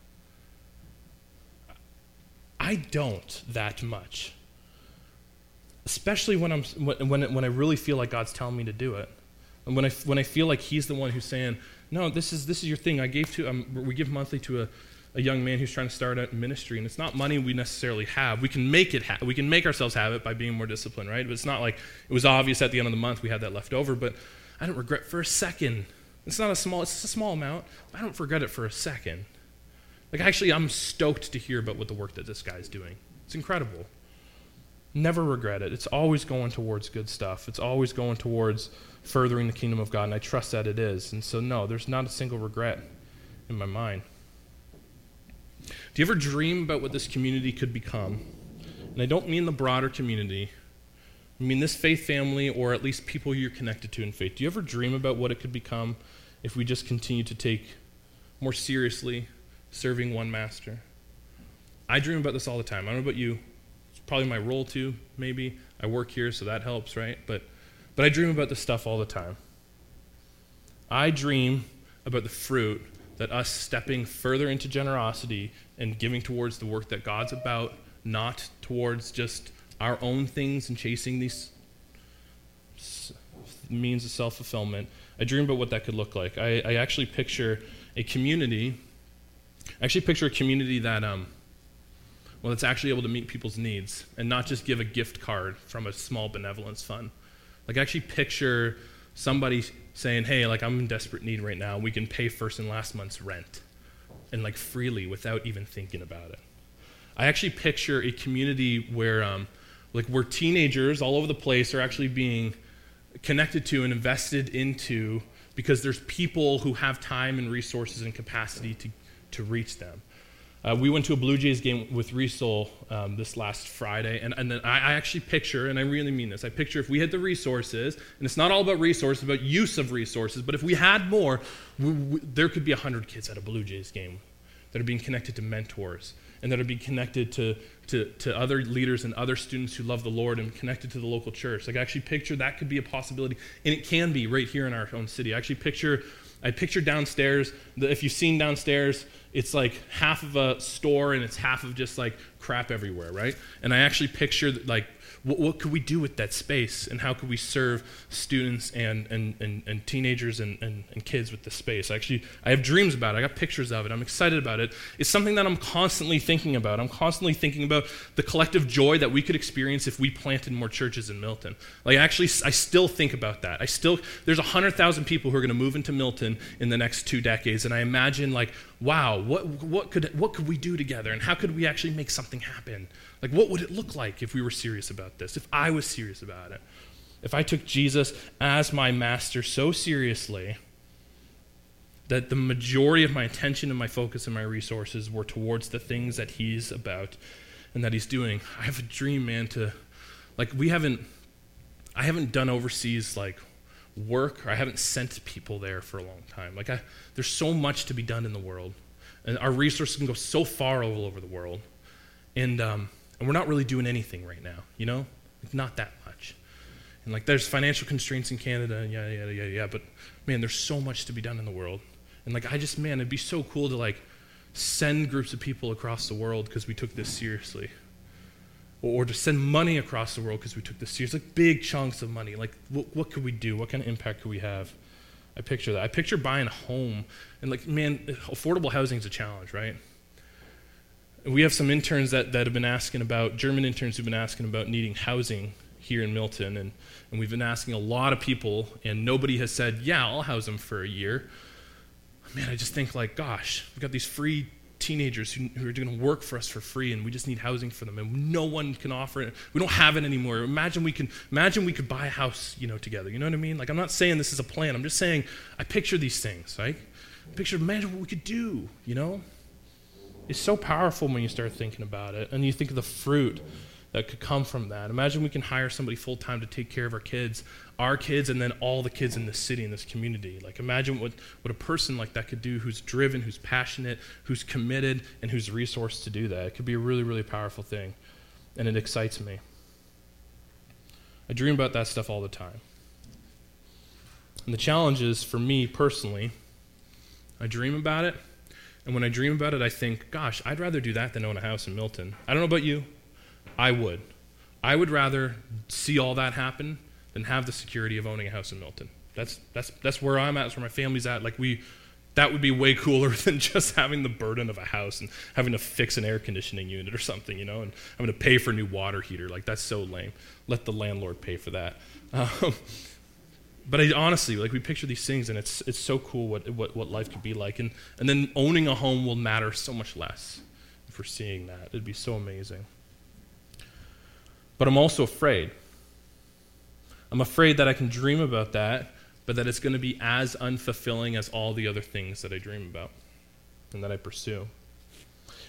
I don't that much. Especially when, I'm, when, when I really feel like God's telling me to do it. And when I, when I feel like He's the one who's saying, no, this is, this is your thing. I gave to, um, we give monthly to a, a young man who's trying to start a ministry, and it's not money we necessarily have. We can make it. Ha- we can make ourselves have it by being more disciplined, right? But it's not like it was obvious at the end of the month we had that left over. But I don't regret for a second. It's not a small. It's a small amount. I don't regret it for a second, Like, actually, I'm stoked to hear about what the work that this guy's doing. It's incredible. Never regret it. It's always going towards good stuff, it's always going towards furthering the kingdom of God, and I trust that it is. And so, no, there's not a single regret in my mind. Do you ever dream about what this community could become? And I don't mean the broader community. I mean this faith family, or at least people you're connected to in faith. Do you ever dream about what it could become if we just continue to take more seriously serving one master? I dream about this all the time. I don't know about you. It's probably my role too, maybe. I work here, so that helps, right? But, but I dream about this stuff all the time. I dream about the fruit that us stepping further into generosity and giving towards the work that God's about, not towards just our own things and chasing these means of self fulfillment. I dream about what that could look like. I, I, actually picture a community. I actually picture a community that, um, well, that's actually able to meet people's needs and not just give a gift card from a small benevolence fund. Like, I actually picture somebody saying, hey, like I'm in desperate need right now. We can pay first and last month's rent and like freely without even thinking about it. I actually picture a community where, um, like, where teenagers all over the place are actually being connected to and invested into because there's people who have time and resources and capacity to, to reach them. Uh, we went to a Blue Jays game with Riesel um, this last Friday, and, and I, I, actually picture, and I really mean this, I picture if we had the resources, and it's not all about resources, about use of resources, but if we had more, we, we, there could be 100 kids at a Blue Jays game that are being connected to mentors and that are being connected to, to, to other leaders and other students who love the Lord and connected to the local church. Like, I actually picture that could be a possibility, and it can be right here in our own city. I actually picture I picture downstairs, if you've seen downstairs, it's like half of a store and it's half of just like crap everywhere, right? And I actually picture like what, what, could we do with that space and how could we serve students and, and, and, and teenagers and, and, and, kids with the space? Actually i have dreams about it. I got pictures of it. I'm excited about it. It's something that i'm constantly thinking about. I'm constantly thinking about the collective joy that we could experience if we planted more churches in milton. Like actually i still think about that. I still there's 100000 people who are going to move into milton in the next two decades and i imagine like wow what, what, could, what could we do together and how could we actually make something happen like, what would it look like if we were serious about this? If I was serious about it? If I took Jesus as my master so seriously that the majority of my attention and my focus and my resources were towards the things that he's about and that he's doing. I have a dream, man, to, like, we haven't, I haven't done overseas, like, work, or I haven't sent people there for a long time. Like, I, there's so much to be done in the world, and our resources can go so far all over the world. And, um, and we're not really doing anything right now, you know? Like, not that much. And like there's financial constraints in Canada, yeah, yeah, yeah, yeah, but man, there's so much to be done in the world. And like I just man, it'd be so cool to like send groups of people across the world because we took this seriously. Or, or, to send money across the world because we took this seriously. Like big chunks of money. Like what could we do? What kind of impact could we have? I picture that. I picture buying a home and like man, affordable housing is a challenge, right? We have some interns that, that have been asking about, German interns who've been asking about needing housing here in Milton. And, and we've been asking a lot of people, and nobody has said, yeah, I'll house them for a year. Man, I just think, like, gosh, we've got these free teenagers who, who are going to work for us for free and we just need housing for them and no one can offer it. We don't have it anymore. Imagine we can imagine we could buy a house you know together. You know what i mean? Like i'm not saying this is a plan. I'm just saying i picture these things right? I picture imagine what we could do you know is so powerful when you start thinking about it and you think of the fruit that could come from that. Imagine we can hire somebody full time to take care of our kids, our kids, and then all the kids in this city, in this community. Like, imagine what, what a person like that could do who's driven, who's passionate, who's committed, and who's resourced to do that. It could be a really, really powerful thing, and it excites me. I dream about that stuff all the time. And the challenge is for me personally, I dream about it and when I dream about it, I think, gosh, I'd rather do that than own a house in Milton. I don't know about you. I would. I would rather see all that happen than have the security of owning a house in Milton. That's, that's, that's where I'm at. That's where my family's at. Like, we, that would be way cooler [LAUGHS] than just having the burden of a house and having to fix an air conditioning unit or something, you know, and having to pay for a new water heater. Like, that's so lame. Let the landlord pay for that. [LAUGHS] Um, but I honestly like we picture these things and it's it's so cool what what, what life could be like. And and then owning a home will matter so much less if we're seeing that. It'd be so amazing. But I'm also afraid. I'm afraid that I can dream about that but that it's going to be as unfulfilling as all the other things that I dream about and that I pursue.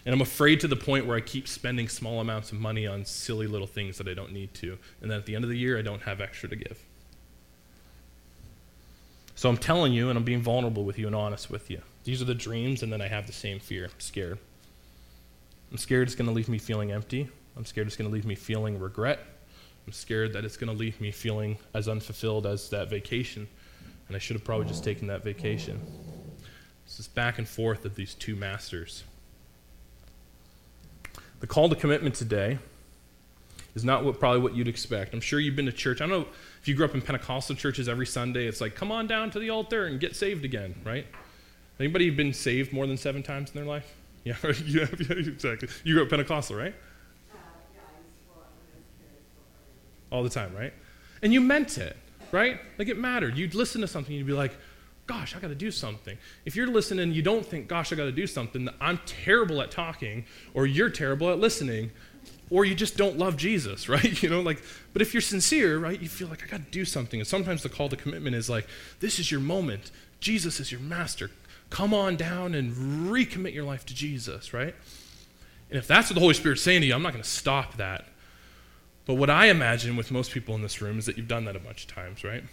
And I'm afraid to the point where I keep spending small amounts of money on silly little things that I don't need to and then at the end of the year I don't have extra to give so I'm telling you, and I'm being vulnerable with you and honest with you. These are the dreams, and then I have the same fear. I'm scared. I'm scared it's going to leave me feeling empty. I'm scared it's going to leave me feeling regret. I'm scared that it's going to leave me feeling as unfulfilled as that vacation. And I should have probably just taken that vacation. It's this back and forth of these two masters. The call to commitment today is not what, probably what you'd expect. I'm sure you've been to church. I don't know if you grew up in Pentecostal churches every Sunday, it's like, come on down to the altar and get saved again, right? Anybody been saved more than seven times in their life? [LAUGHS] Yeah, yeah, [LAUGHS] yeah exactly. You grew up Pentecostal, right? Uh, All the time, right? And you meant it, right? Like it mattered. You'd listen to something, you'd be like, gosh, I got to do something. If you're listening, you don't think, gosh, I got to do something, I'm terrible at talking, or you're terrible at listening, or you just don't love Jesus, [LAUGHS] right? You know, like, but if you're sincere, right, you feel like I got to do something. And sometimes the call to commitment is like, this is your moment. Jesus is your master. Come on down and recommit your life to Jesus, right? And if that's what the Holy Spirit's saying to you, I'm not going to stop that. But what I imagine with most people in this room is that you've done that a bunch of times, right?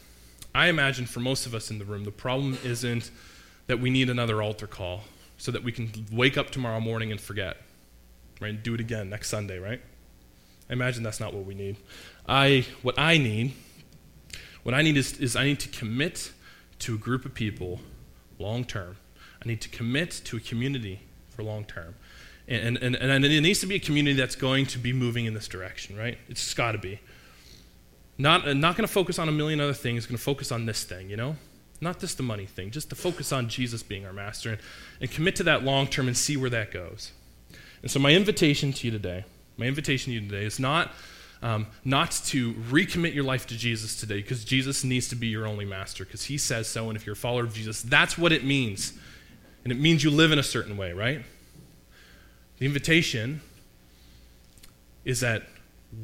I imagine for most of us in the room, the problem isn't that we need another altar call so that we can wake up tomorrow morning and forget, right? And do it again next Sunday, right? I imagine that's not what we need. I, what I need, what I need is, is I need to commit to a group of people long term. I need to commit to a community for long term. And, and, and, it needs to be a community that's going to be moving in this direction, right? It's got to be. Not, uh, not going to focus on a million other things, going to focus on this thing, you know? Not just the money thing, just to focus on Jesus being our master and, and commit to that long term and see where that goes. And so, my invitation to you today my invitation to you today is not, um, not to recommit your life to Jesus today, because Jesus needs to be your only master, because he says so. And if you're a follower of Jesus, that's what it means. And it means you live in a certain way, right? The invitation is that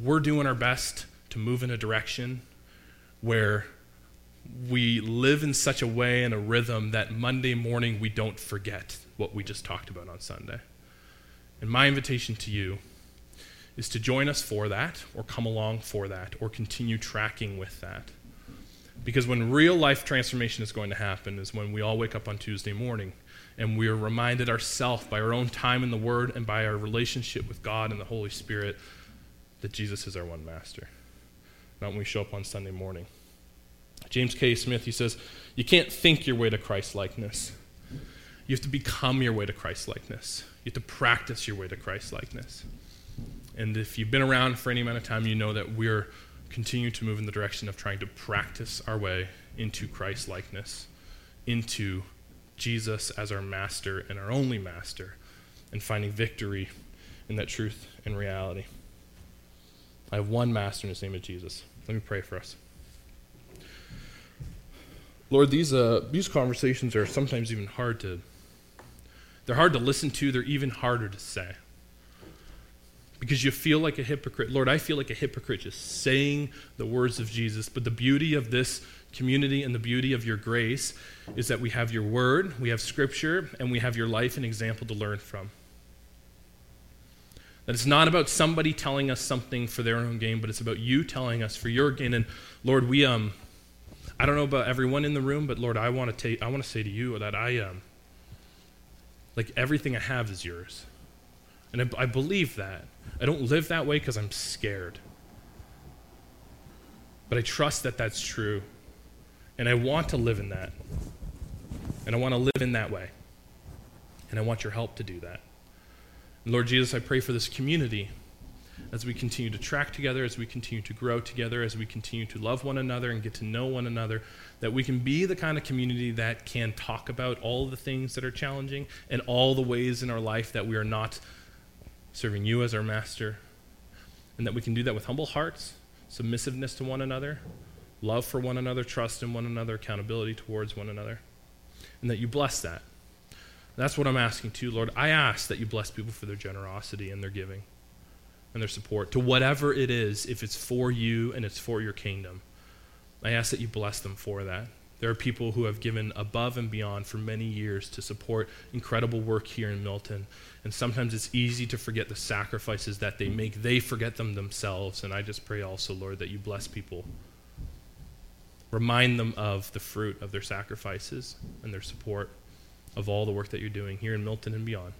we're doing our best to move in a direction where we live in such a way and a rhythm that Monday morning we don't forget what we just talked about on Sunday. And my invitation to you is to join us for that, or come along for that, or continue tracking with that. Because when real life transformation is going to happen is when we all wake up on Tuesday morning and we are reminded ourselves by our own time in the Word and by our relationship with God and the Holy Spirit that Jesus is our one master. Not when we show up on Sunday morning. James K. Smith, he says, You can't think your way to Christ likeness. You have to become your way to Christ likeness. You have to practice your way to Christ likeness. And if you've been around for any amount of time, you know that we're continuing to move in the direction of trying to practice our way into Christ likeness, into Jesus as our master and our only master, and finding victory in that truth and reality. I have one master in his name of Jesus. Let me pray for us. Lord, these, uh, these conversations are sometimes even hard to, they're hard to listen to, they're even harder to say because you feel like a hypocrite. Lord, I feel like a hypocrite just saying the words of Jesus. But the beauty of this community and the beauty of your grace is that we have your word, we have scripture, and we have your life and example to learn from. That it's not about somebody telling us something for their own gain, but it's about you telling us for your gain. And Lord, we um I don't know about everyone in the room, but Lord, I want to take I want to say to you that I um like everything I have is yours. And I, I believe that. I don't live that way because I'm scared. But I trust that that's true. And I want to live in that. And I want to live in that way. And I want your help to do that. And Lord Jesus, I pray for this community as we continue to track together, as we continue to grow together, as we continue to love one another and get to know one another, that we can be the kind of community that can talk about all the things that are challenging and all the ways in our life that we are not serving you as our master, and that we can do that with humble hearts, submissiveness to one another, love for one another, trust in one another, accountability towards one another, and that you bless that. That's what I'm asking too, Lord. I ask that you bless people for their generosity and their giving and their support to whatever it is, if it's for you and it's for your kingdom. I ask that you bless them for that. There are people who have given above and beyond for many years to support incredible work here in Milton. And sometimes it's easy to forget the sacrifices that they make. They forget them themselves. And I just pray also, Lord, that you bless people. Remind them of the fruit of their sacrifices and their support of all the work that you're doing here in Milton and beyond.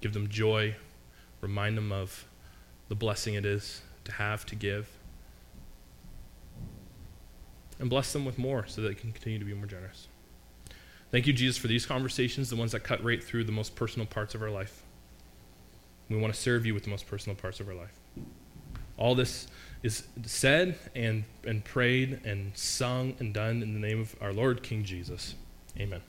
Give them joy. Remind them of the blessing it is to have, to give and bless them with more so that they can continue to be more generous. Thank you, Jesus, for these conversations, the ones that cut right through the most personal parts of our life. We want to serve you with the most personal parts of our life. All this is said and, and prayed and sung and done in the name of our Lord King Jesus. Amen.